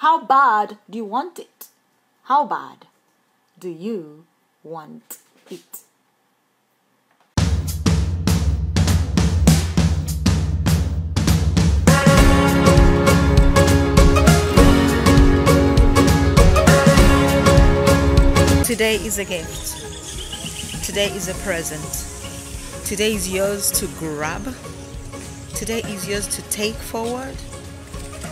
How bad do you want it? How bad do you want it? Today is a gift. Today is a present. Today is yours to grab. Today is yours to take forward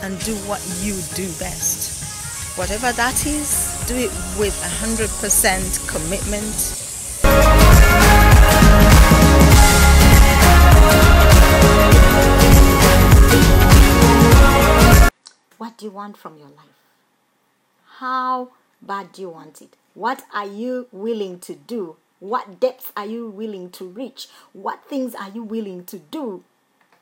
and do what you do best. Whatever that is, do it with 100% commitment. What do you want from your life? How bad do you want it? What are you willing to do? What depths are you willing to reach? What things are you willing to do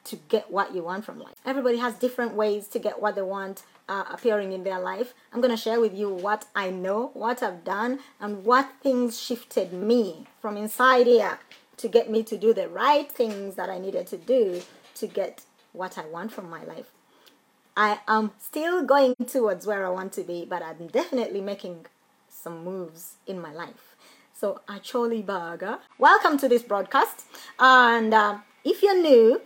to get what you want from life? Everybody has different ways to get what they want uh, appearing in their life. I'm going to share with you what I know, what I've done, and what things shifted me from inside here to get me to do the right things that I needed to do to get what I want from my life. I am still going towards where I want to be, but I'm definitely making some moves in my life. So, Acholi Burger, welcome to this broadcast. And uh, if you're new,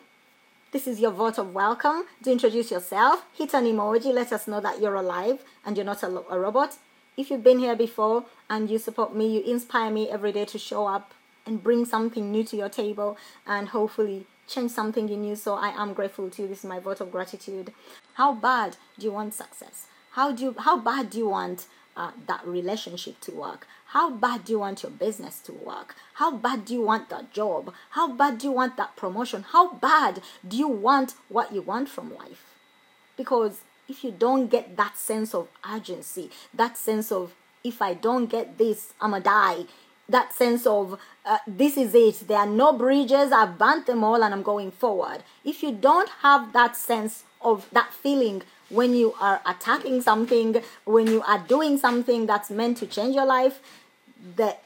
this is your vote of welcome. To introduce yourself, hit an emoji, let us know that you're alive and you're not a, a robot. If you've been here before and you support me, you inspire me every day to show up and bring something new to your table and hopefully change something in you. So I am grateful to you. This is my vote of gratitude. How bad do you want success? How do you, how bad do you want uh, that relationship to work? How bad do you want your business to work? How bad do you want that job? How bad do you want that promotion? How bad do you want what you want from life? Because if you don't get that sense of urgency, that sense of if I don't get this, I'm gonna die, that sense of uh, this is it, there are no bridges, I've burnt them all and I'm going forward. If you don't have that sense of that feeling when you are attacking something, when you are doing something that's meant to change your life, the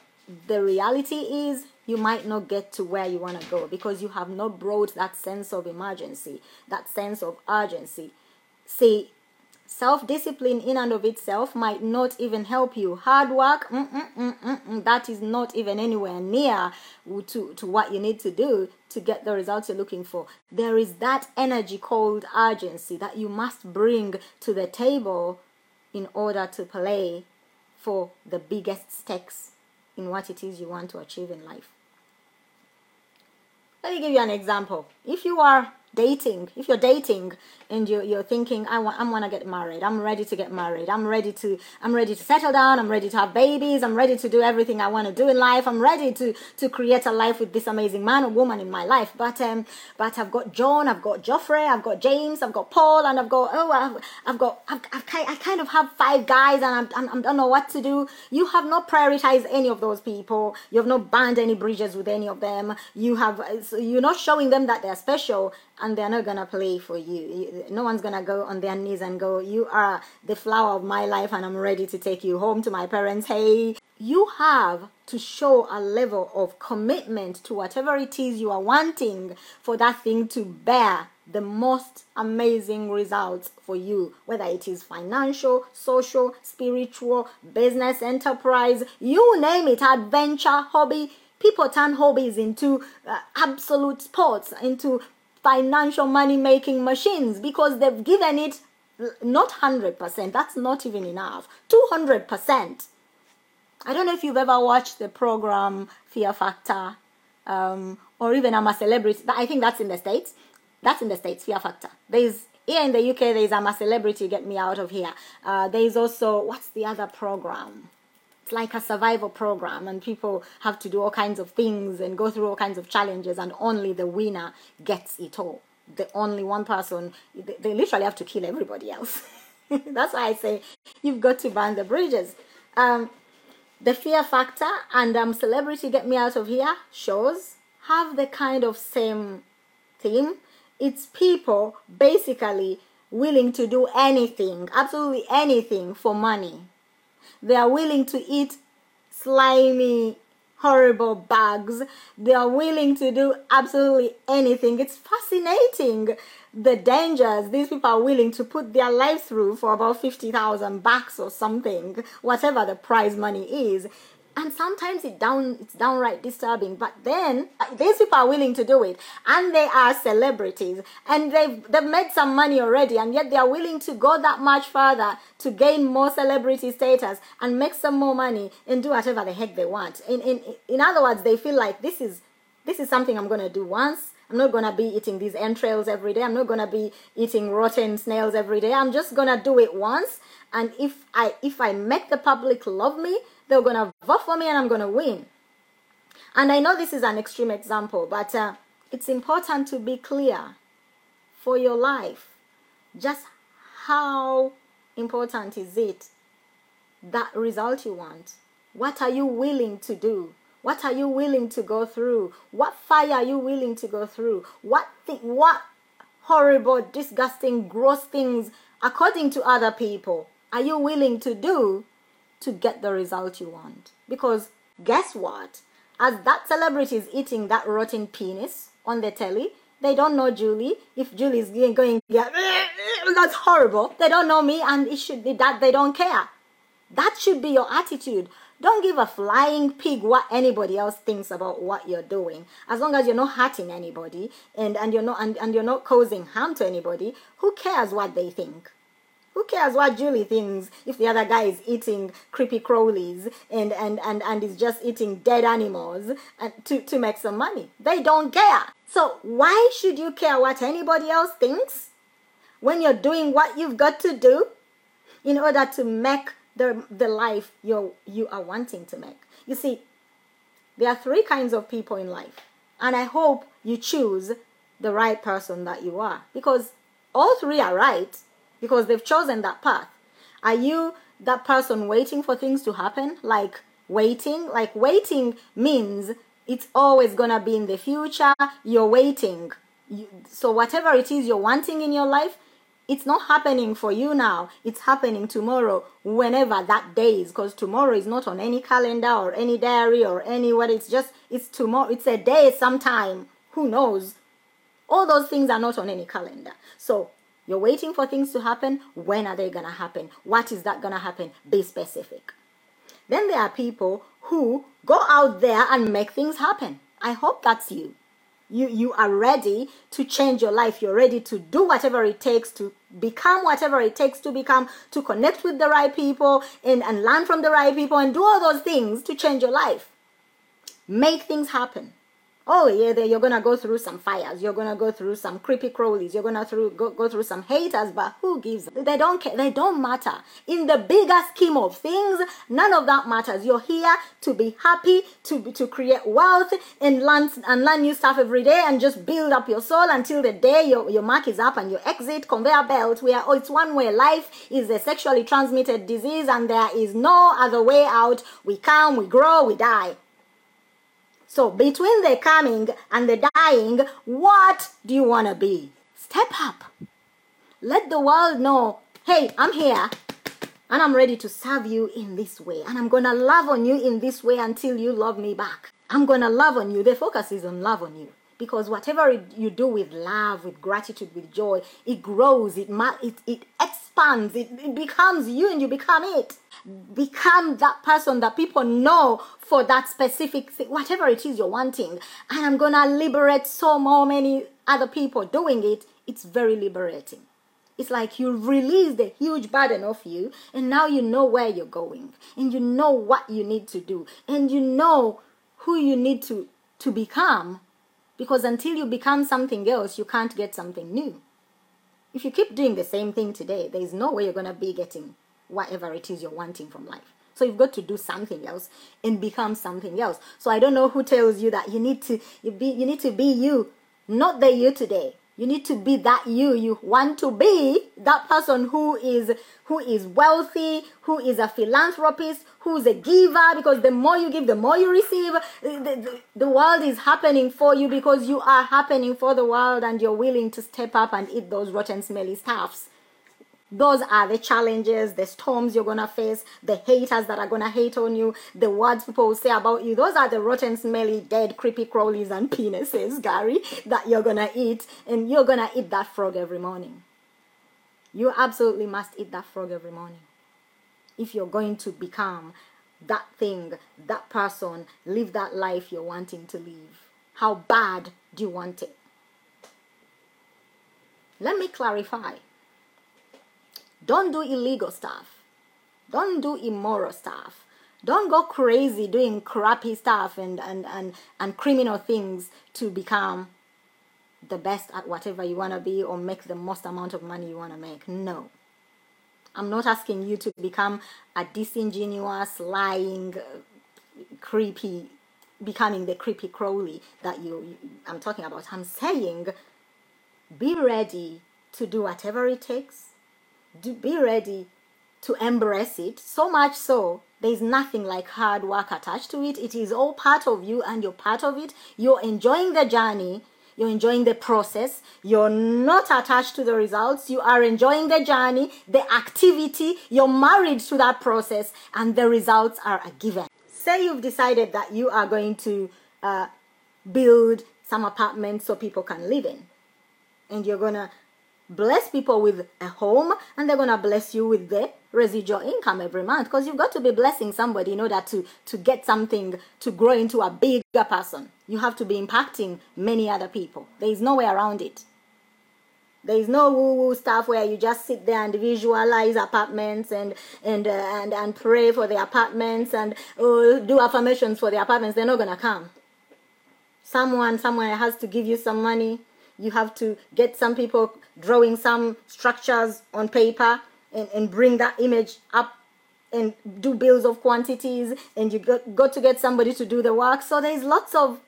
the reality is you might not get to where you want to go because you have not brought that sense of emergency, that sense of urgency. See, self discipline in and of itself might not even help you. Hard work, mm, mm, mm, that is not even anywhere near to, to what you need to do to get the results you're looking for. There is that energy called urgency that you must bring to the table in order to play for the biggest stakes in what it is you want to achieve in life. Let me give you an example. If you are dating. If you're dating and you're, you're thinking i want i'm to get married. I'm ready to get married. I'm ready to i'm ready to settle down. I'm ready to have babies. I'm ready to do everything i want to do in life. I'm ready to to create a life with this amazing man or woman in my life. But um but i've got john i've got joffrey i've got james i've got paul and i've got oh i've, I've got I've, I've, i kind of have five guys and I'm, I'm, i don't know what to do. You have not prioritized any of those people. You have not burned any bridges with any of them. You have you're not showing them that they're special and they're not gonna play for you. No one's gonna go on their knees and go, You are the flower of my life, and I'm ready to take you home to my parents. Hey, you have to show a level of commitment to whatever it is you are wanting for that thing to bear the most amazing results for you, whether it is financial, social, spiritual, business, enterprise, you name it, adventure, hobby. People turn hobbies into uh, absolute sports, into financial money making machines because they've given it not 100%, that's not even enough, 200%. I don't know if you've ever watched the program Fear Factor um, or even I'm a celebrity. I think that's in the States. That's in the States, Fear Factor. There's here in the UK, there's I'm a celebrity, get me out of here. Uh, there's also, what's the other program? Like a survival program and people have to do all kinds of things and go through all kinds of challenges and only the winner gets it all. The only one person they literally have to kill everybody else. That's why i say you've got to burn the bridges. Um, the fear factor and um, celebrity get me out of here shows have the kind of same theme it's people basically willing to do anything absolutely anything for money they are willing to eat slimy, horrible bugs. They are willing to do absolutely anything. It's fascinating the dangers these people are willing to put their life through for about 50,000 bucks or something, whatever the prize money is and sometimes it down it's downright disturbing but then uh, these people are willing to do it and they are celebrities and they've they've made some money already and yet they are willing to go that much further to gain more celebrity status and make some more money and do whatever the heck they want in in in other words they feel like this is this is something i'm going to do once I'm not gonna be eating these entrails every day. I'm not gonna be eating rotten snails every day. I'm just gonna do it once. And if I if I make the public love me, they're going to vote for me and I'm going to win. And I know this is an extreme example, but uh, it's important to be clear for your life just how important is it that result you want? What are you willing to do? What are you willing to go through? What fire are you willing to go through? What th- what horrible, disgusting, gross things according to other people are you willing to do to get the result you want. Because guess what? As that celebrity is eating that rotten penis on the telly, they don't know Julie. If Julie's going, yeah, that's horrible. They don't know me, and it should be that they don't care. That should be your attitude. Don't give a flying pig what anybody else thinks about what you're doing. As long as you're not hurting anybody and, and you're not and, and you're not causing harm to anybody, who cares what they think? Who cares what Julie thinks if the other guy is eating creepy crawlies and, and, and, and is just eating dead animals and to, to make some money? They don't care. So why should you care what anybody else thinks when you're doing what you've got to do in order to make the, the life you you are wanting to make? You see, there are three kinds of people in life. And I hope you choose the right person that you are because all three are right because they've chosen that path. Are you that person waiting for things to happen? Like waiting? Like waiting means it's always gonna be in the future. You're waiting. You, so whatever it is you're wanting in your life, it's not happening for you now. It's happening tomorrow, whenever that day is. Because tomorrow is not on any calendar or any diary or anywhere. It's just it's tomorrow. It's a day sometime. Who knows? All those things are not on any calendar. So you're waiting for things to happen. When are they going to happen? What is that going to happen? Be specific. Then there are people who go out there and make things happen. I hope that's you. You, you are ready to change your life. You're ready to do whatever it takes to become whatever it takes to become, to connect with the right people and, and learn from the right people and do all those things to change your life. Make things happen oh yeah you're gonna go through some fires you're gonna go through some creepy crawlies you're gonna through, go, go through some haters but who gives? They don't care they don't matter. In the bigger scheme of things none of that matters. You're here to be happy to to create wealth and learn and learn new stuff every day and just build up your soul until the day your, your mark is up and you exit. Conveyor belt where oh, it's one way. Life is a sexually transmitted disease and there is no other way out. We come we grow we die so between the coming and the dying, what do you want to be? Step up. Let the world know, hey, I'm here and I'm ready to serve you in this way. And I'm going to love on you in this way until you love me back. I'm going to love on you. The focus is on love on you. Because whatever you do with love, with gratitude, with joy, it grows, it, it, it expands, it, it becomes you and you become it become that person that people know for that specific thing, whatever it is you're wanting. And I'm gonna liberate so more many other people doing it. It's very liberating. It's like you release the huge burden of you, and now you know where you're going, and you know what you need to do, and you know who you need to, to become. Because until you become something else, you can't get something new. If you keep doing the same thing today, there is no way you're going to be getting whatever it is you're wanting from life. So you've got to do something else and become something else. So I don't know who tells you that you need to you be you need to be you, not the you today. You need to be that you. You want to be that person who is who is wealthy, who is a philanthropist, who is a giver. Because the more you give, the more you receive. The, the, the world is happening for you because you are happening for the world, and you're willing to step up and eat those rotten, smelly stuffs Those are the challenges, the storms you're gonna face, the haters that are gonna hate on you, the words people will say about you. Those are the rotten, smelly, dead, creepy crawlies and penises, Gary, that you're gonna eat, and you're gonna eat that frog every morning. You absolutely must eat that frog every morning. If you're going to become that thing, that person, live that life you're wanting to live. How bad do you want it? Let me clarify. Don't do illegal stuff. Don't do immoral stuff. Don't go crazy doing crappy stuff and, and, and, and criminal things to become the best at whatever you want to be or make the most amount of money you want to make. No. I'm not asking you to become a disingenuous, lying, uh, creepy, becoming the creepy Crowley that you, you I'm talking about. I'm saying be ready to do whatever it takes. Do, be ready to embrace it. So much so, there's nothing like hard work attached to it. It is all part of you and you're part of it. You're enjoying the journey you're enjoying the process. You're not attached to the results. You are enjoying the journey, the activity. You're married to that process, and the results are a given. Say you've decided that you are going to uh, build some apartments so people can live in, and you're going to bless people with a home and they're going to bless you with the residual income every month because you've got to be blessing somebody in order to to get something to grow into a bigger person. You have to be impacting many other people. There is no way around it. There is no woo woo stuff where you just sit there and visualize apartments and and uh, and and pray for the apartments and uh, do affirmations for the apartments. They're not going to come. Someone somewhere has to give you some money. You have to get some people drawing some structures on paper and, and bring that image up and do bills of quantities and you got, got to get somebody to do the work. So there's lots of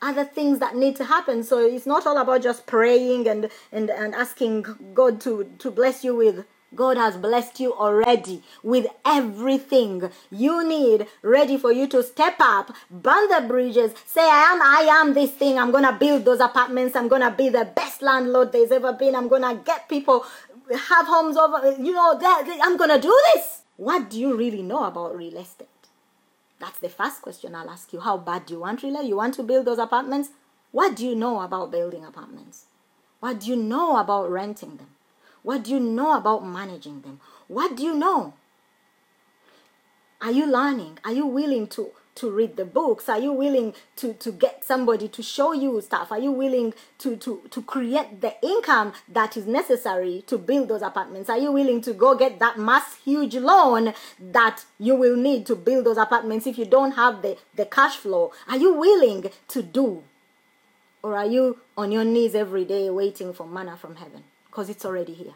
other things that need to happen. So it's not all about just praying and and, and asking god to to bless you with God has blessed you already with everything you need ready for you to step up, burn the bridges, say, I am, I am this thing. I'm going to build those apartments. I'm going to be the best landlord there's ever been. I'm going to get people have homes over, you know, I'm going to do this. What do you really know about real estate? That's the first question I'll ask you. How bad do you want real estate? You want to build those apartments? What do you know about building apartments? What do you know about renting them? What do you know about managing them? What do you know? Are you learning? Are you willing to to read the books? Are you willing to, to get somebody to show you stuff? Are you willing to, to, to create the income that is necessary to build those apartments? Are you willing to go get that mass huge loan that you will need to build those apartments if you don't have the, the cash flow? Are you willing to do? Or are you on your knees every day waiting for manna from heaven? Because it's already here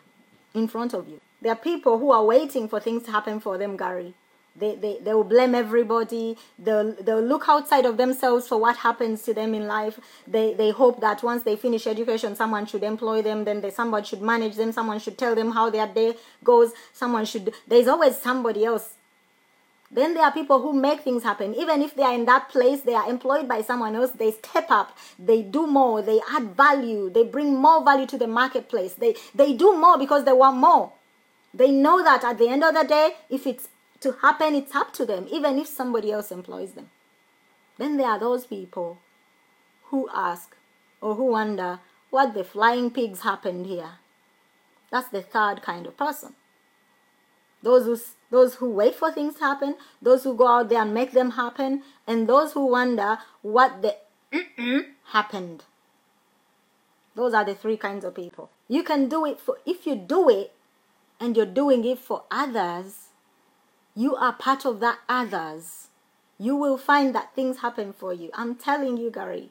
in front of you. There are people who are waiting for things to happen for them, Gary. They, they, they will blame everybody. They'll, they'll look outside of themselves for what happens to them in life. They, they hope that once they finish education, someone should employ them. Then they, someone should manage them. Someone should tell them how their day goes. Someone should, there's always somebody else then there are people who make things happen. Even if they are in that place, they are employed by someone else, they step up, they do more, they add value, they bring more value to the marketplace. They, they do more because they want more. They know that at the end of the day, if it's to happen, it's up to them, even if somebody else employs them. Then there are those people who ask or who wonder what the flying pigs happened here. That's the third kind of person. Those who those who wait for things to happen, those who go out there and make them happen, and those who wonder what the happened. Those are the three kinds of people. You can do it for, if you do it and you're doing it for others, you are part of that others. You will find that things happen for you. I'm telling you, Gary.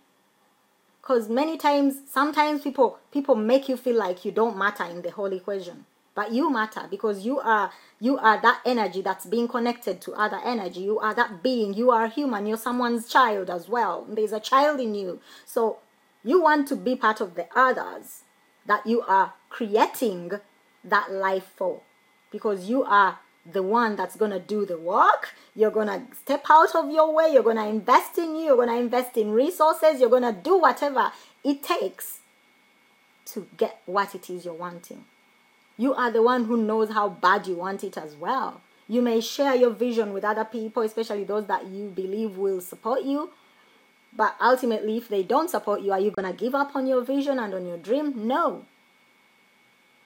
Because many times, sometimes people people make you feel like you don't matter in the whole equation but you matter because you are you are that energy that's being connected to other energy you are that being you are human you're someone's child as well there's a child in you so you want to be part of the others that you are creating that life for because you are the one that's going to do the work. You're going to step out of your way. You're going to invest in you. You're going to invest in resources. You're going to do whatever it takes to get what it is you're wanting. You are the one who knows how bad you want it as well. You may share your vision with other people, especially those that you believe will support you. But ultimately, if they don't support you, are you going to give up on your vision and on your dream? No.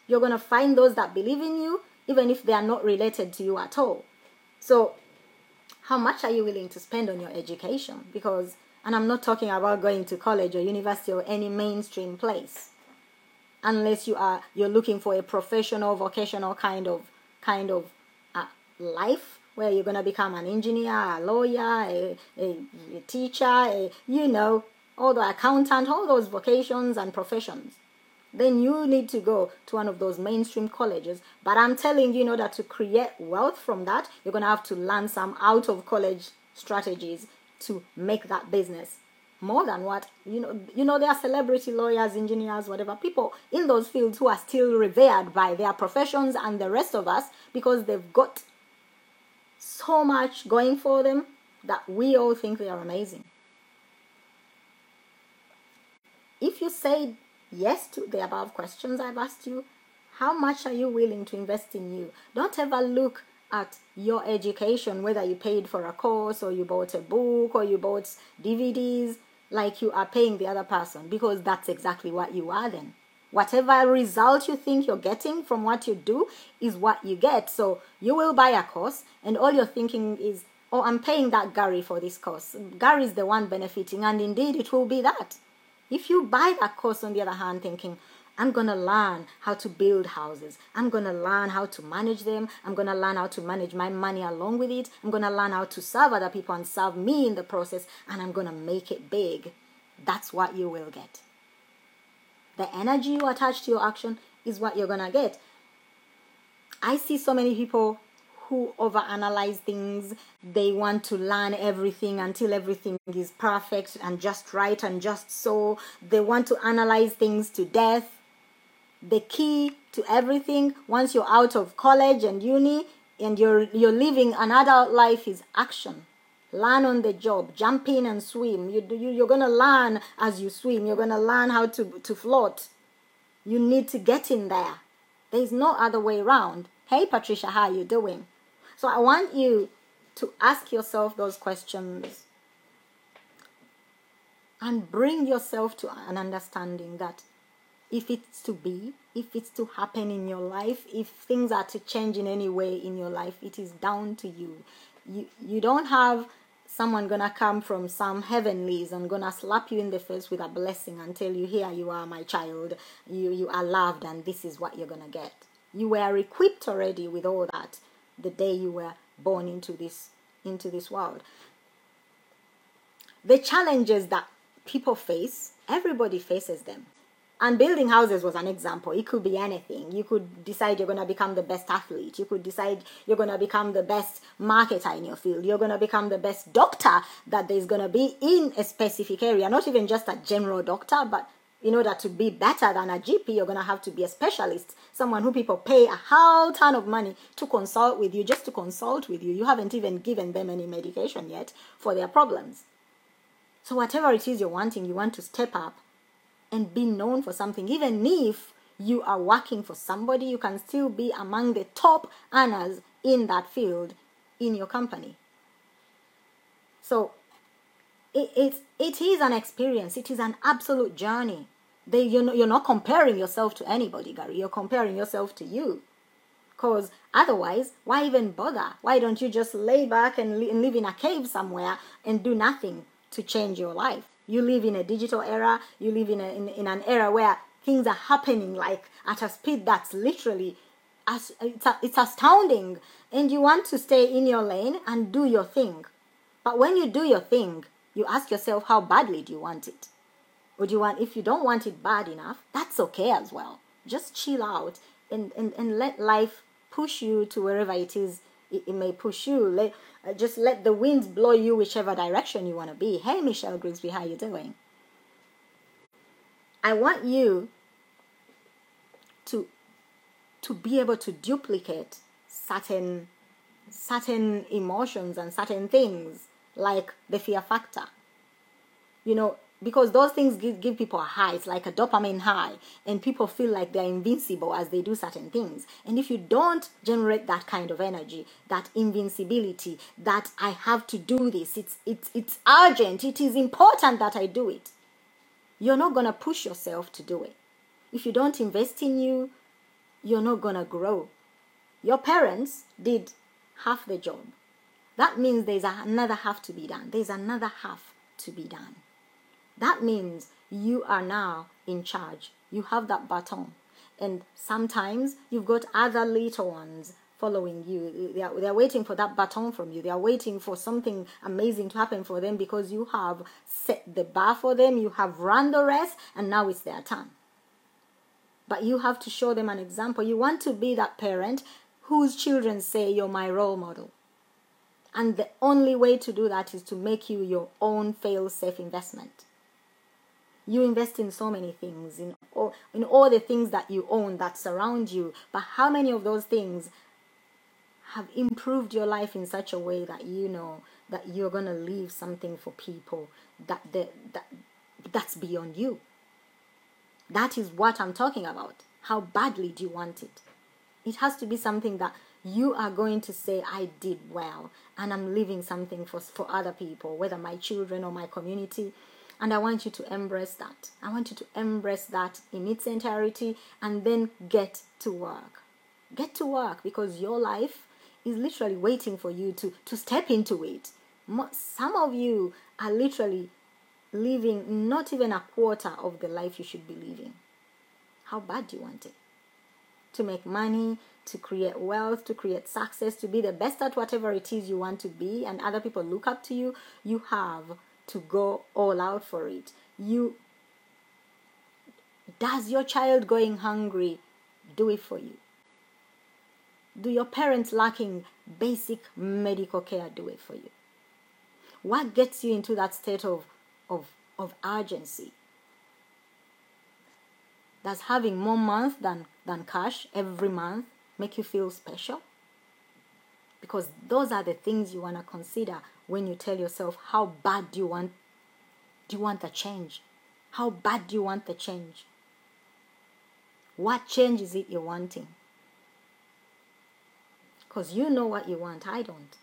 You're going to find those that believe in you, even if they are not related to you at all. So, how much are you willing to spend on your education? Because, and I'm not talking about going to college or university or any mainstream place, unless you are you're looking for a professional, vocational kind of kind of uh, life where you're going to become an engineer, a lawyer, a, a, a teacher, a, you know, all the accountant, all those vocations and professions. Then you need to go to one of those mainstream colleges. But I'm telling you, in order to create wealth from that, you're going to have to learn some out of college strategies to make that business more than what you know you know there are celebrity lawyers engineers whatever people in those fields who are still revered by their professions and the rest of us because they've got so much going for them that we all think they are amazing. If you say yes to the above questions I've asked you, how much are you willing to invest in you? Don't ever look at your education, whether you paid for a course or you bought a book or you bought DVDs, like you are paying the other person, because that's exactly what you are then. Whatever result you think you're getting from what you do is what you get. So you will buy a course, and all you're thinking is, oh, I'm paying that Gary for this course. Gary is the one benefiting, and indeed it will be that. If you buy that course, on the other hand, thinking, I'm going to learn how to build houses. I'm going to learn how to manage them. I'm going to learn how to manage my money along with it. I'm going to learn how to serve other people and serve me in the process, and I'm going to make it big. That's what you will get. The energy you attach to your action is what you're gonna get. I see so many people who overanalyze things. They want to learn everything until everything is perfect and just right and just so. They want to analyze things to death. The key to everything. Once you're out of college and uni and you're you're living an adult life is action. Learn on the job. Jump in and swim. You, you you're going to learn as you swim. You're going to learn how to to float. You need to get in there. There's no other way around. Hey patricia how are you doing? So i want you to ask yourself those questions and bring yourself to an understanding that if it's to be, if it's to happen in your life, if things are to change in any way in your life, it is down to you. You you don't have someone gonna come from some heavenlies and gonna slap you in the face with a blessing and tell you here you are my child. You you are loved and this is what you're gonna get. You were equipped already with all that the day you were born into this into this world. The challenges that people face everybody faces them and building houses was an example. It could be anything. You could decide you're going to become the best athlete. You could decide you're going to become the best marketer in your field. You're going to become the best doctor that there's going to be in a specific area. Not even just a general doctor, but in order to be better than a GP, you're going to have to be a specialist, someone who people pay a whole ton of money to consult with you, just to consult with you. You haven't even given them any medication yet for their problems. So, whatever it is you're wanting, you want to step up and be known for something. Even if you are working for somebody, you can still be among the top earners in that field in your company. So it, it, it is an experience, it is an absolute journey. They, you know, you're not comparing yourself to anybody, Gary. You're comparing yourself to you. Because otherwise, why even bother? Why don't you just lay back and, li- and live in a cave somewhere and do nothing to change your life? You live in a digital era. You live in, a, in, in an era where things are happening like at a speed that's literally as it's, a, it's astounding. And you want to stay in your lane and do your thing. But when you do your thing you ask yourself how badly do you want it? Would you want if you don't want it bad enough that's okay as well. Just chill out and, and, and let life push you to wherever it is it, it may push you let uh, just let the wind blow you whichever direction you want to be. Hey, Michelle Grigsby, how you doing? I want you to to be able to duplicate certain certain emotions and certain things like the fear factor. You know, because those things give, give people a high. It's like a dopamine high. And people feel like they're invincible as they do certain things. And if you don't generate that kind of energy that invincibility that i have to do this it's it's it's urgent. It is important that i do it. You're not going to push yourself to do it. If you don't invest in you you're not going to grow. Your parents did half the job. That means there's another half to be done. There's another half to be done that means you are now in charge. You have that baton. And sometimes you've got other little ones following you. They are, they are waiting for that baton from you. They are waiting for something amazing to happen for them because you have set the bar for them. You have run the race, and now it's their turn. But you have to show them an example. You want to be that parent whose children say, You're my role model. And the only way to do that is to make you your own fail safe investment you invest in so many things in all, in all the things that you own that surround you but how many of those things have improved your life in such a way that you know that you're going to leave something for people that, the, that that's beyond you? That is what i'm talking about. How badly do you want it? It has to be something that you are going to say i did well and i'm leaving something for, for other people whether my children or my community and I want you to embrace that. I want you to embrace that in its entirety and then get to work. Get to work because your life is literally waiting for you to, to step into it. Some of you are literally living not even a quarter of the life you should be living. How bad do you want it? To make money, to create wealth, to create success, to be the best at whatever it is you want to be, and other people look up to you, you have to go all out for it. You does your child going hungry do it for you? Do your parents lacking basic medical care do it for you? What gets you into that state of, of, of urgency? Does having more month than, than cash every month make you feel special? Because those are the things you want to consider when you tell yourself how bad do you want do you want the change? How bad do you want the change? What change is it you're wanting? Because you know what you want, I don't.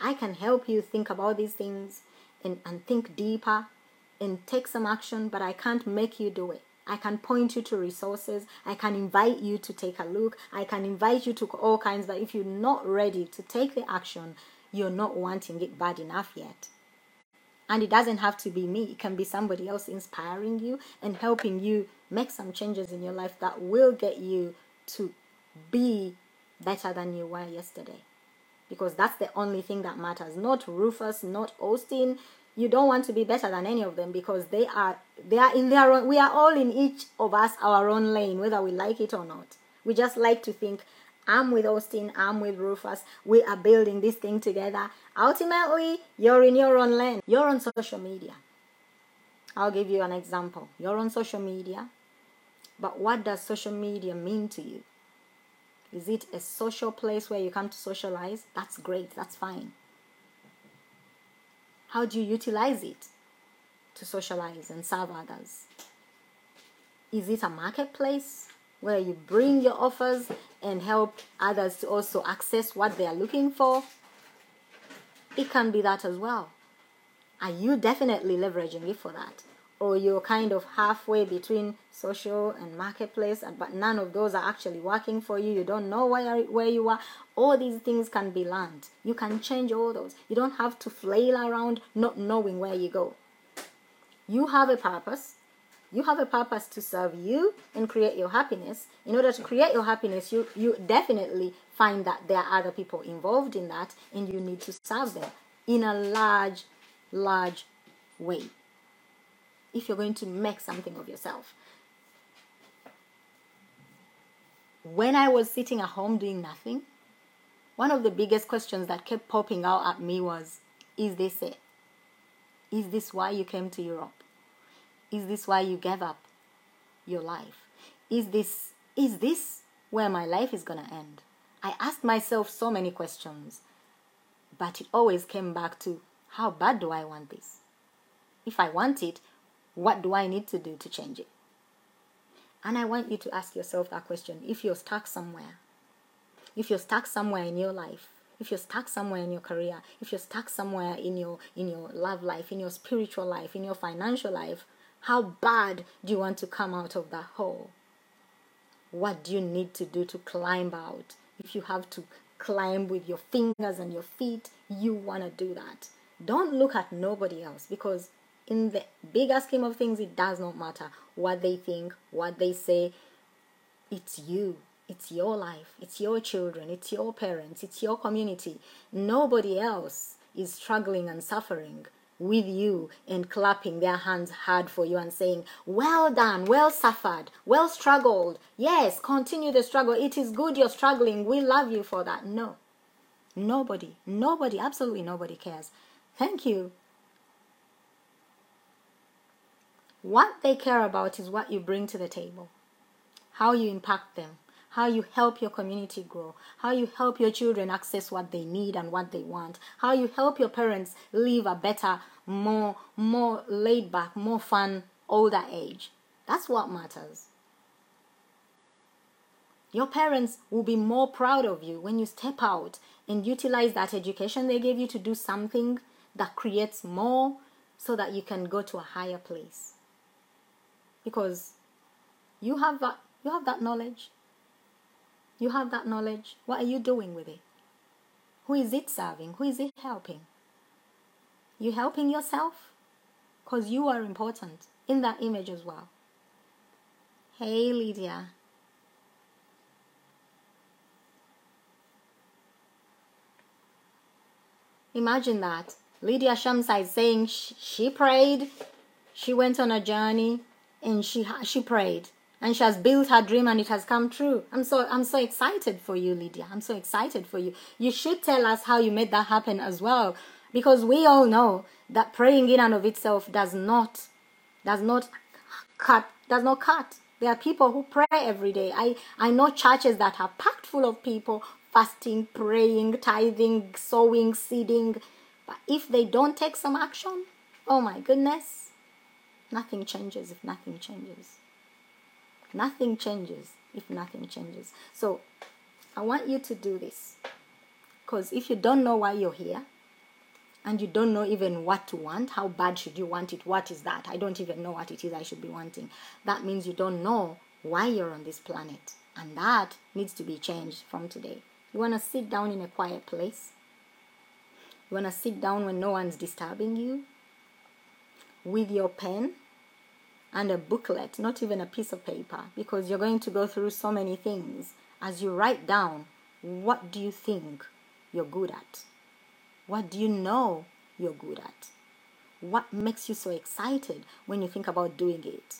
I can help you think about these things and, and think deeper and take some action, but I can't make you do it. I can point you to resources. I can invite you to take a look. I can invite you to all kinds, but if you're not ready to take the action, you're not wanting it bad enough yet. And it doesn't have to be me, it can be somebody else inspiring you and helping you make some changes in your life that will get you to be better than you were yesterday. Because that's the only thing that matters. Not Rufus, not Austin. You don't want to be better than any of them because they are they are in their own we are all in each of us our own lane, whether we like it or not. We just like to think I'm with Austin, I'm with Rufus, we are building this thing together. Ultimately, you're in your own lane. You're on social media. I'll give you an example. You're on social media, but what does social media mean to you? Is it a social place where you come to socialize? That's great, that's fine. How do you utilize it to socialize and serve others? Is it a marketplace where you bring your offers and help others to also access what they are looking for. It can be that as well. Are you definitely leveraging it for that? Or you're kind of halfway between social and marketplace, but none of those are actually working for you. You don't know where, where you are. All these things can be learned. You can change all those. You don't have to flail around not knowing where you go. You have a purpose you have a purpose to serve you and create your happiness. In order to create your happiness you you definitely find that there are other people involved in that and you need to serve them in a large large way. If you're going to make something of yourself. When i was sitting at home doing nothing one of the biggest questions that kept popping out at me was is this it? Is this why you came to europe is this why you gave up your life? Is this is this where my life is going to end? I asked myself so many questions, but it always came back to how bad do I want this? If I want it, What do I need to do to change it? And I want you to ask yourself that question if you're stuck somewhere. If you're stuck somewhere in your life, if you're stuck somewhere in your career, if you're stuck somewhere in your in your love life, in your spiritual life, in your financial life, how bad do you want to come out of that hole? What do you need to do to climb out? If you have to climb with your fingers and your feet, you want to do that. Don't look at nobody else because in the bigger scheme of things, it does not matter what they think, what they say. It's you. It's your life. It's your children. It's your parents. It's your community. Nobody else is struggling and suffering with you and clapping their hands hard for you and saying, Well done, well suffered, well struggled. Yes, continue the struggle. It is good you're struggling. We love you for that. No. Nobody, nobody, absolutely nobody cares. Thank you. What they care about is what you bring to the table, how you impact them, how you help your community grow, how you help your children access what they need and what they want, how you help your parents live a better, more more laid back, more fun older age. That's what matters. Your parents will be more proud of you when you step out and utilize that education they gave you to do something that creates more so that you can go to a higher place. Because you have that you have that knowledge you have that knowledge. What are you doing with it? Who is it serving? Who is it helping? You helping yourself? Because you are important in that image as well. Hey, Lydia. Imagine that. Lydia Shamsa is saying she, she prayed, she went on a journey, and she she prayed and she has built her dream and it has come true. I'm so I'm so excited for you, Lydia. I'm so excited for you. You should tell us how you made that happen as well, because we all know that praying in and of itself does not does not cut does not cut. There are people who pray every day. I I know churches that are packed full of people fasting, praying, tithing, sowing, seeding, but if they don't take some action, oh my goodness, nothing changes if nothing changes. Nothing changes if nothing changes. So I want you to do this. Because if you don't know why you're here, and you don't know even what to want, how bad should you want it? What is that? I don't even know what it is I should be wanting. That means you don't know why you're on this planet. And that needs to be changed from today. You want to sit down in a quiet place. You want to sit down when no one's disturbing you with your pen and a booklet, not even a piece of paper, because you're going to go through so many things. As you write down, what do you think you're good at? What do you know you're good at? What makes you so excited when you think about doing it?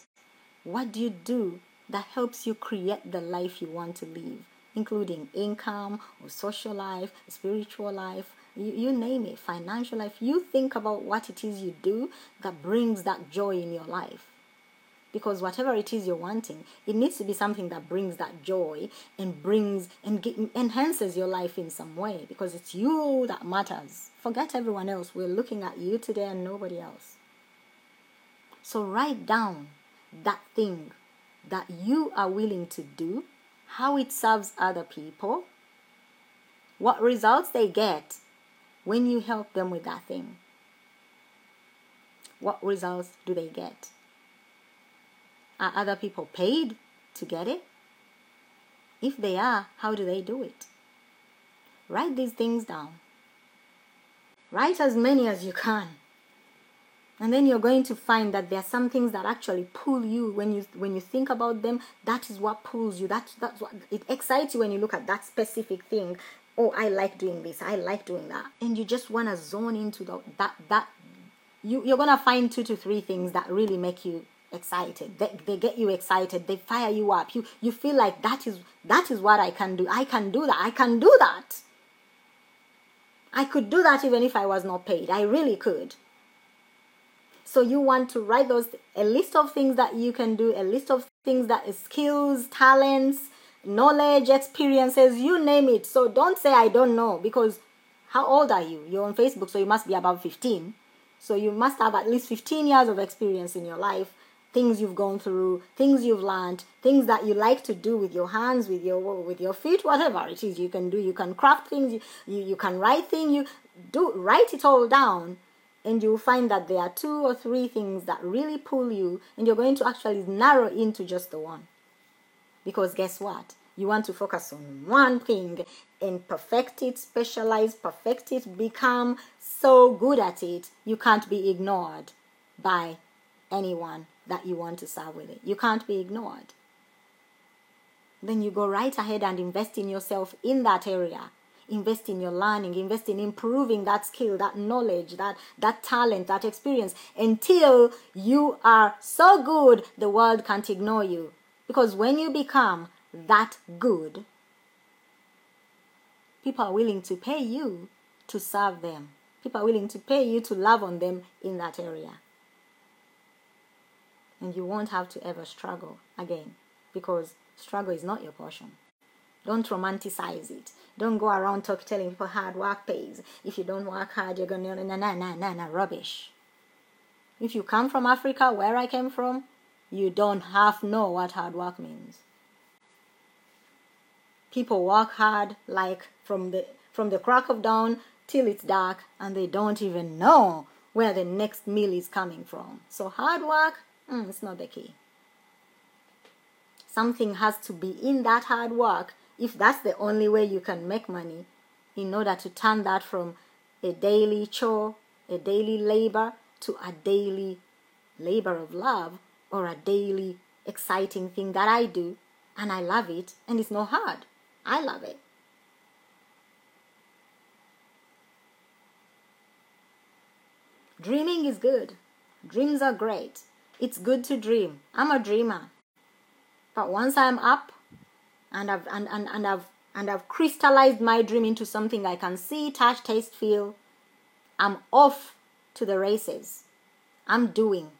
What do you do that helps you create the life you want to live, including income or social life, spiritual life, you, you name it, financial life? You think about what it is you do that brings that joy in your life because whatever it is you're wanting it needs to be something that brings that joy and brings and get, enhances your life in some way because it's you that matters. Forget everyone else. We're looking at you today and nobody else. So write down that thing that you are willing to do how it serves other people what results they get when you help them with that thing. What results do they get are other people paid to get it? If they are, how do they do it? Write these things down. Write as many as you can. And then you're going to find that there are some things that actually pull you when you when you think about them. That is what pulls you. That that's what it excites you when you look at that specific thing. Oh, I like doing this. I like doing that. And you just want to zone into the, that that you you're gonna find two to three things that really make you excited. They, they get you excited. They fire you up. You you feel like that is that is what i can do. I can do that. I can do that. I could do that even if i was not paid. I really could. So you want to write those a list of things that you can do a list of things that is skills talents knowledge experiences you name it. So don't say i don't know because how old are you? You're on facebook so you must be about 15 So you must have at least 15 years of experience in your life, things you've gone through, things you've learned, things that you like to do with your hands, with your with your feet, whatever it is you can do. You can craft things, you, you, you can write things, you do write it all down and you'll find that there are two or three things that really pull you and you're going to actually narrow into just the one. Because guess what? You want to focus on one thing and perfect it, specialize, perfect it, become so good at it, you can't be ignored by anyone that you want to serve with it. You can't be ignored. Then you go right ahead and invest in yourself in that area. Invest in your learning, invest in improving that skill, that knowledge, that, that talent, that experience until you are so good the world can't ignore you. Because when you become that good, people are willing to pay you to serve them. People are willing to pay you to love on them in that area. And you won't have to ever struggle again because struggle is not your portion. Don't romanticize it. Don't go around talk, telling people hard work pays. If you don't work hard, you're going to, na, na, na, na, na, rubbish. If you come from Africa, where I came from, you don't half know what hard work means. People work hard like from the from the crack of dawn till it's dark and they don't even know where the next meal is coming from. So hard work, mm, it's not the key. Something has to be in that hard work if that's the only way you can make money in order to turn that from a daily chore, a daily labor to a daily labor of love or a daily exciting thing that I do and I love it and it's not hard. I love it. Dreaming is good. Dreams are great. It's good to dream. I'm a dreamer. But once I'm up and I've and, and, and I've and I've crystallized my dream into something I can see, touch, taste, feel, I'm off to the races. I'm doing.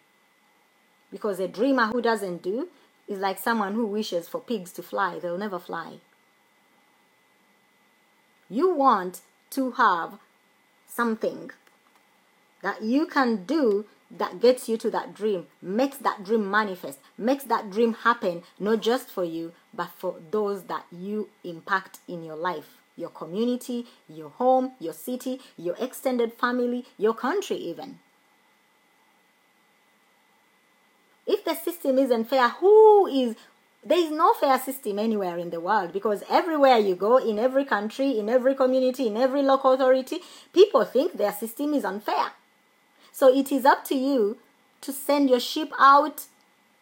Because a dreamer who doesn't do is like someone who wishes for pigs to fly. They'll never fly. You want to have something that you can do that gets you to that dream, makes that dream manifest, makes that dream happen, not just for you, but for those that you impact in your life your community, your home, your city, your extended family, your country, even. If the system isn't fair, who is there is no fair system anywhere in the world because everywhere you go, in every country, in every community, in every local authority, people think their system is unfair. So it is up to you to send your sheep out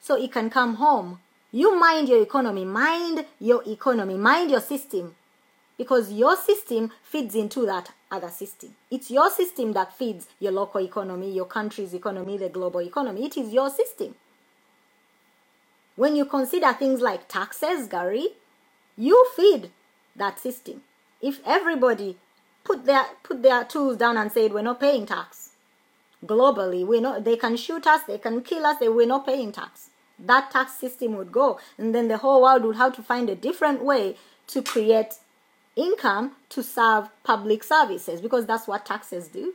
so it can come home. You mind your economy, mind your economy, mind your system. Because your system feeds into that other system. It's your system that feeds your local economy, your country's economy, the global economy. It is your system. When you consider things like taxes, Gary, you feed that system. If everybody put their put their tools down and said we're not paying tax, globally. We know they can shoot us, they can kill us, they we're not paying tax. That tax system would go, and then the whole world would have to find a different way to create income to serve public services because that's what taxes do.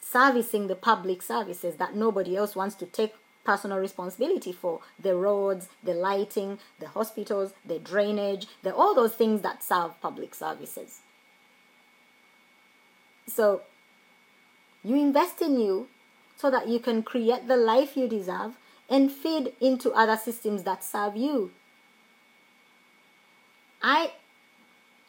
Servicing the public services that nobody else wants to take personal responsibility for the roads, the lighting, the hospitals, the drainage, the all those things that serve public services. So you invest in you so that you can create the life you deserve and feed into other systems that serve you. I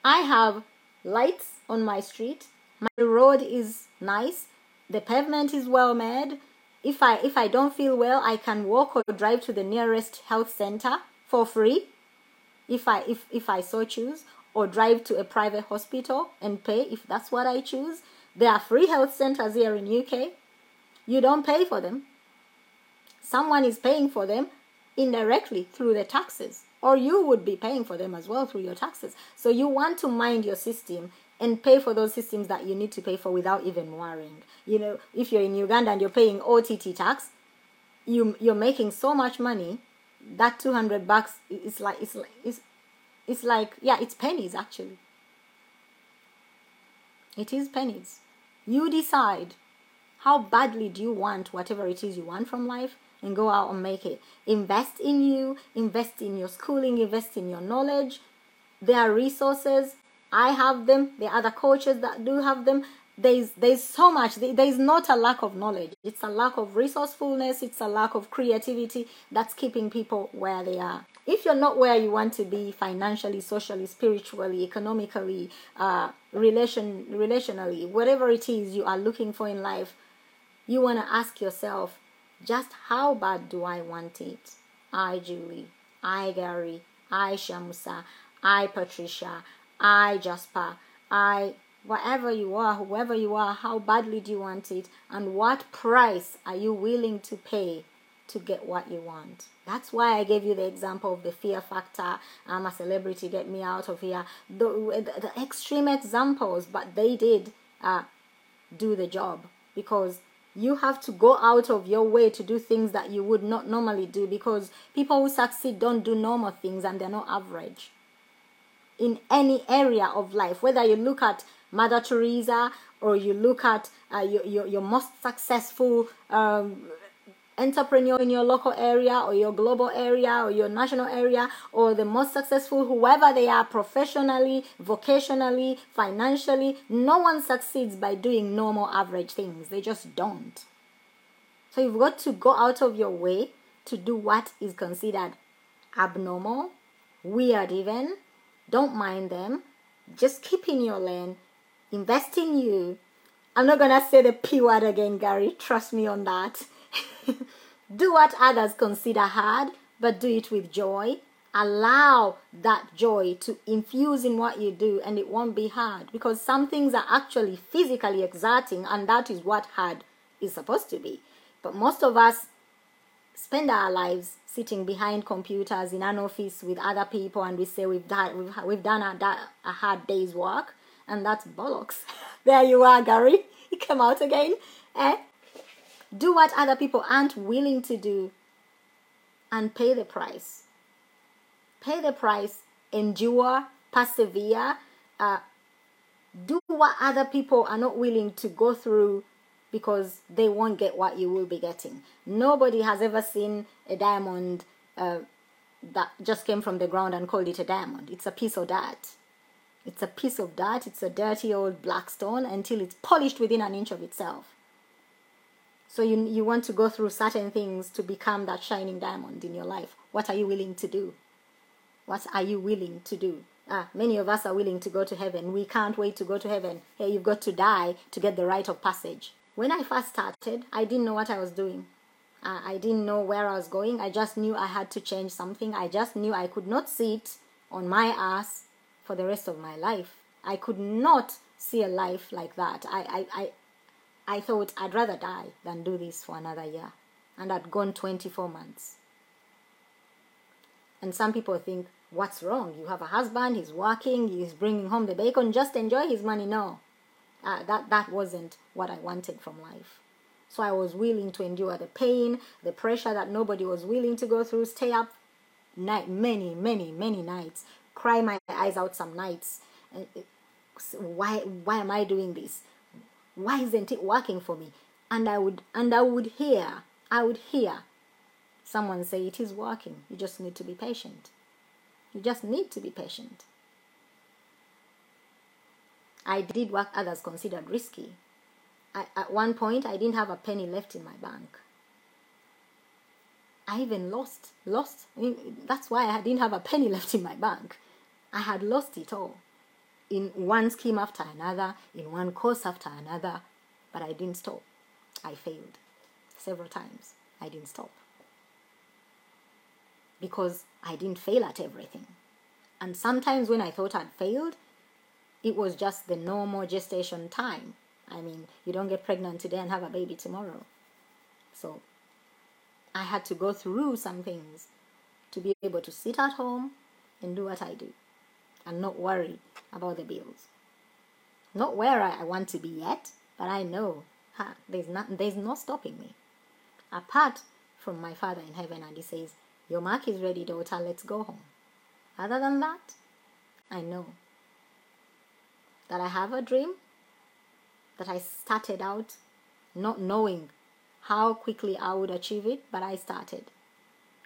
I have lights on my street. My road is nice. The pavement is well made. If I if I don't feel well, I can walk or drive to the nearest health center for free. If I if if I so choose or drive to a private hospital and pay if that's what I choose. There are free health centers here in UK. You don't pay for them. Someone is paying for them indirectly through the taxes, or you would be paying for them as well through your taxes. So you want to mind your system and pay for those systems that you need to pay for without even worrying. You know, if you're in Uganda and you're paying OTT tax, you you're making so much money that 200 bucks is like it's like it's, it's like yeah, it's pennies actually. It is pennies. You decide How badly do you want whatever it is you want from life? And go out and make it. Invest in you, invest in your schooling, invest in your knowledge. There are resources. I have them. There are other coaches that do have them. There's there's so much. There's not a lack of knowledge. It's a lack of resourcefulness. It's a lack of creativity that's keeping people where they are if you're not where you want to be financially, socially, spiritually, economically, uh, relation, relationally, whatever it is you are looking for in life, you want to ask yourself, just how bad do I want it? I, Julie, I, Gary, I, Shamusa, I, Patricia, I, Jasper, I, whatever you are, whoever you are, how badly do you want it? And what price are you willing to pay to get what you want. That's why I gave you the example of the fear factor. I'm a celebrity, get me out of here. The, the, the extreme examples, but they did uh, do the job because you have to go out of your way to do things that you would not normally do because people who succeed don't do normal things and they're not average in any area of life whether you look at mother teresa or you look at uh, your, your, your most successful um, entrepreneur in your local area or your global area or your national area or the most successful, whoever they are professionally, vocationally, financially, no one succeeds by doing normal average things. They just don't. So you've got to go out of your way to do what is considered abnormal, weird even. Don't mind them. Just keep in your lane. Invest in you. I'm not gonna say the P word again, Gary. Trust me on that. do what others consider hard, but do it with joy. Allow that joy to infuse in what you do, and it won't be hard because some things are actually physically exerting, and that is what hard is supposed to be. But most of us spend our lives sitting behind computers in an office with other people, and we say we've done we've, done a, a hard day's work, and that's bollocks. there you are, Gary. You come out again. Eh? Do what other people aren't willing to do and pay the price. Pay the price, endure, persevere, uh, do what other people are not willing to go through because they won't get what you will be getting. Nobody has ever seen a diamond uh, that just came from the ground and called it a diamond. It's a piece of dirt. It's a piece of dirt, it's a dirty old black stone until it's polished within an inch of itself. So you, you want to go through certain things to become that shining diamond in your life. What are you willing to do? What are you willing to do? Ah, many of us are willing to go to heaven. We can't wait to go to heaven. Hey, you've got to die to get the rite of passage. When I first started, I didn't know what I was doing. Uh, I didn't know where I was going. I just knew I had to change something. I just knew I could not sit on my ass for the rest of my life. I could not see a life like that. I, I, I, I thought I'd rather die than do this for another year. And I'd gone 24 months. And some people think, what's wrong? You have a husband, he's working, he's bringing home the bacon, just enjoy his money. No, uh, that, that wasn't what I wanted from life. So I was willing to endure the pain, the pressure that nobody was willing to go through, stay up night, many, many, many nights, cry my eyes out some nights. Why, why am I doing this? Why isn't it working for me? And i would and i would hear i would hear someone say it is working. You just need to be patient. You just need to be patient. I did what others considered risky. I, at one point i didn't have a penny left in my bank. I even lost lost. I mean, that's why i didn't have a penny left in my bank. I had lost it all in one scheme after another, in one course after another, but I didn't stop. I failed several times. I didn't stop. Because I didn't fail at everything. And sometimes when I thought I'd failed, it was just the normal gestation time. I mean, you don't get pregnant today and have a baby tomorrow. So I had to go through some things to be able to sit at home and do what I do and not worry about the bills. Not where I want to be yet, but I know ha, there's, not, there's no stopping me. Apart from my Father in heaven, and He says, Your mark is ready, daughter, let's go home. Other than that, I know that I have a dream, that I started out not knowing how quickly I would achieve it, but I started.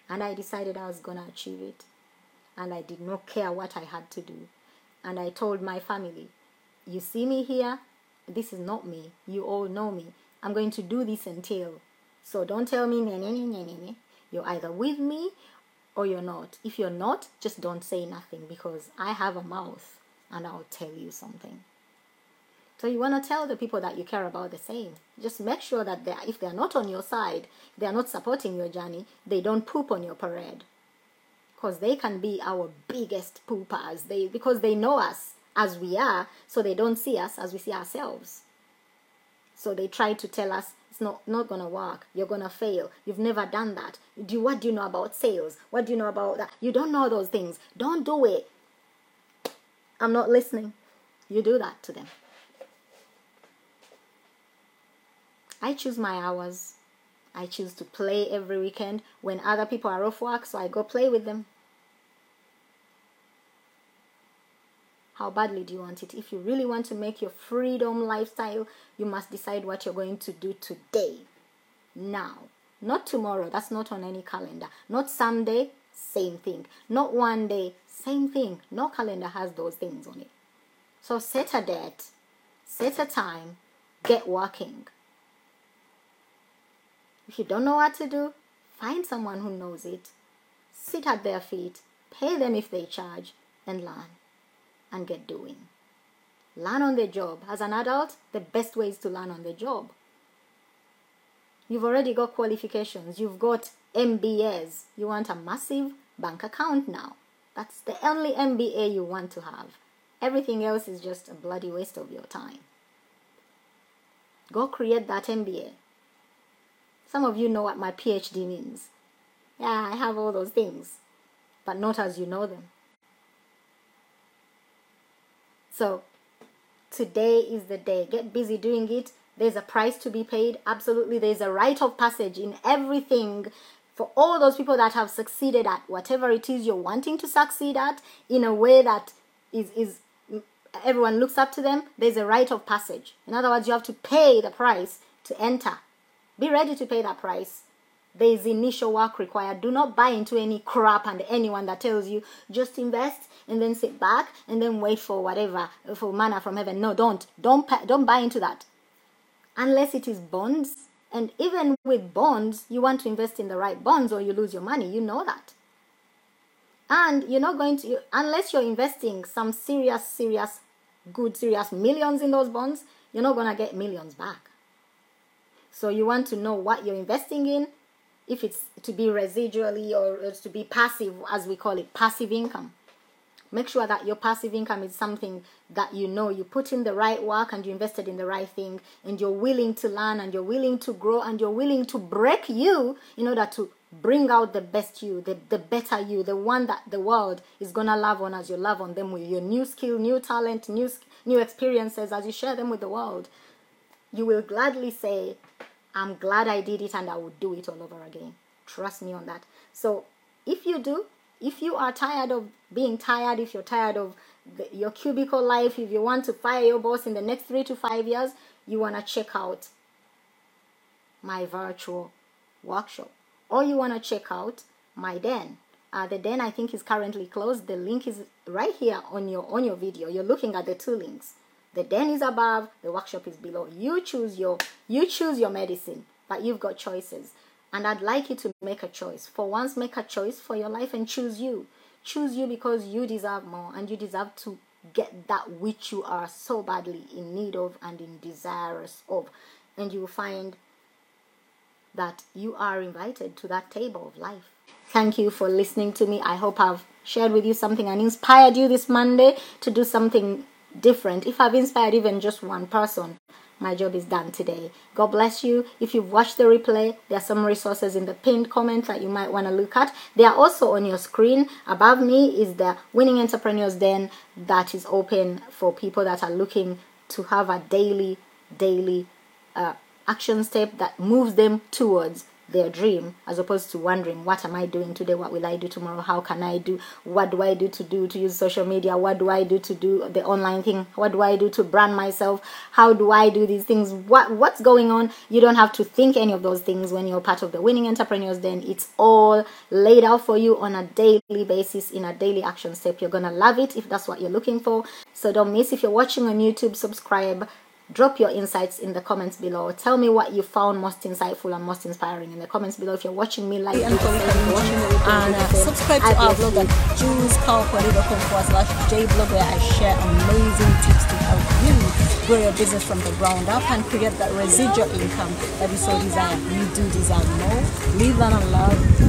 And I decided I was going to achieve it. And I did not care what I had to do. And I told my family, You see me here? This is not me. You all know me. I'm going to do this until. So don't tell me, nah, nah, nah, nah, nah. you're either with me or you're not. If you're not, just don't say nothing because I have a mouth and I'll tell you something. So you want to tell the people that you care about the same. Just make sure that they if they're not on your side, they're not supporting your journey, they don't poop on your parade. Because they can be our biggest poopers. They because they know us as we are, so they don't see us as we see ourselves. So they try to tell us it's not, not gonna work. You're gonna fail. You've never done that. Do what do you know about sales? What do you know about that? You don't know those things. Don't do it. I'm not listening. You do that to them. I choose my hours. I choose to play every weekend when other people are off work, so I go play with them. How badly do you want it? If you really want to make your freedom lifestyle, you must decide what you're going to do today. Now. Not tomorrow. That's not on any calendar. Not someday. Same thing. Not one day. Same thing. No calendar has those things on it. So set a date. Set a time. Get working. If you don't know what to do, find someone who knows it. Sit at their feet. Pay them if they charge and learn and get doing. Learn on the job. As an adult, the best way is to learn on the job. You've already got qualifications, you've got MBAs. You want a massive bank account now. That's the only MBA you want to have. Everything else is just a bloody waste of your time. Go create that MBA. Some of you know what my PhD means. Yeah, I have all those things, but not as you know them. So today is the day. Get busy doing it. There's a price to be paid. Absolutely. There's a rite of passage in everything for all those people that have succeeded at whatever it is you're wanting to succeed at in a way that is, is everyone looks up to them. There's a rite of passage. In other words, you have to pay the price to enter. Be ready to pay that price there is initial work required. Do not buy into any crap and anyone that tells you just invest and then sit back and then wait for whatever for manna from heaven. No, don't. Don't don't buy into that. Unless it is bonds. And even with bonds, you want to invest in the right bonds or you lose your money. You know that. And you're not going to unless you're investing some serious serious good serious millions in those bonds, you're not going to get millions back. So you want to know what you're investing in if it's to be residually or to be passive, as we call it, passive income. Make sure that your passive income is something that you know you put in the right work and you invested in the right thing, and you're willing to learn and you're willing to grow and you're willing to break you in order to bring out the best you, the, the better you, the one that the world is gonna love on as you love on them with your new skill, new talent, new new experiences as you share them with the world. You will gladly say, I'm glad I did it and I would do it all over again. Trust me on that. So if you do, if you are tired of being tired, if you're tired of the, your cubicle life, if you want to fire your boss in the next three to five years, you want to check out my virtual workshop. Or you want to check out my den. Uh, the den I think is currently closed. The link is right here on your on your video. You're looking at the two links. The den is above, the workshop is below. You choose your you choose your medicine, but you've got choices. And I'd like you to make a choice. For once, make a choice for your life and choose you. Choose you because you deserve more and you deserve to get that which you are so badly in need of and in desirous of. And you will find that you are invited to that table of life. Thank you for listening to me. I hope I've shared with you something and inspired you this Monday to do something different. If I've inspired even just one person, my job is done today. God bless you. If you've watched the replay, there are some resources in the pinned comment that you might want to look at. They are also on your screen. Above me is the Winning Entrepreneurs Den that is open for people that are looking to have a daily, daily uh, action step that moves them towards their dream as opposed to wondering what am i doing today? What will i do tomorrow? How can i do? What do i do to do to use social media? What do i do to do the online thing? What do i do to brand myself? How do i do these things? What what's going on? You don't have to think any of those things when you're part of the Winning Entrepreneurs Den it's all laid out for you on a daily basis in a daily action step. You're gonna love it if that's what you're looking for. So don't miss if you're watching on youtube subscribe drop your insights in the comments below. Tell me what you found most insightful and most inspiring in the comments below. If you're watching me like and, and uh, subscribe to our blog at juicpowerquality.com forward slash jblog where I share amazing tips to help you grow your business from the ground up and create that residual income that you so desire. You do desire more. Live that and love.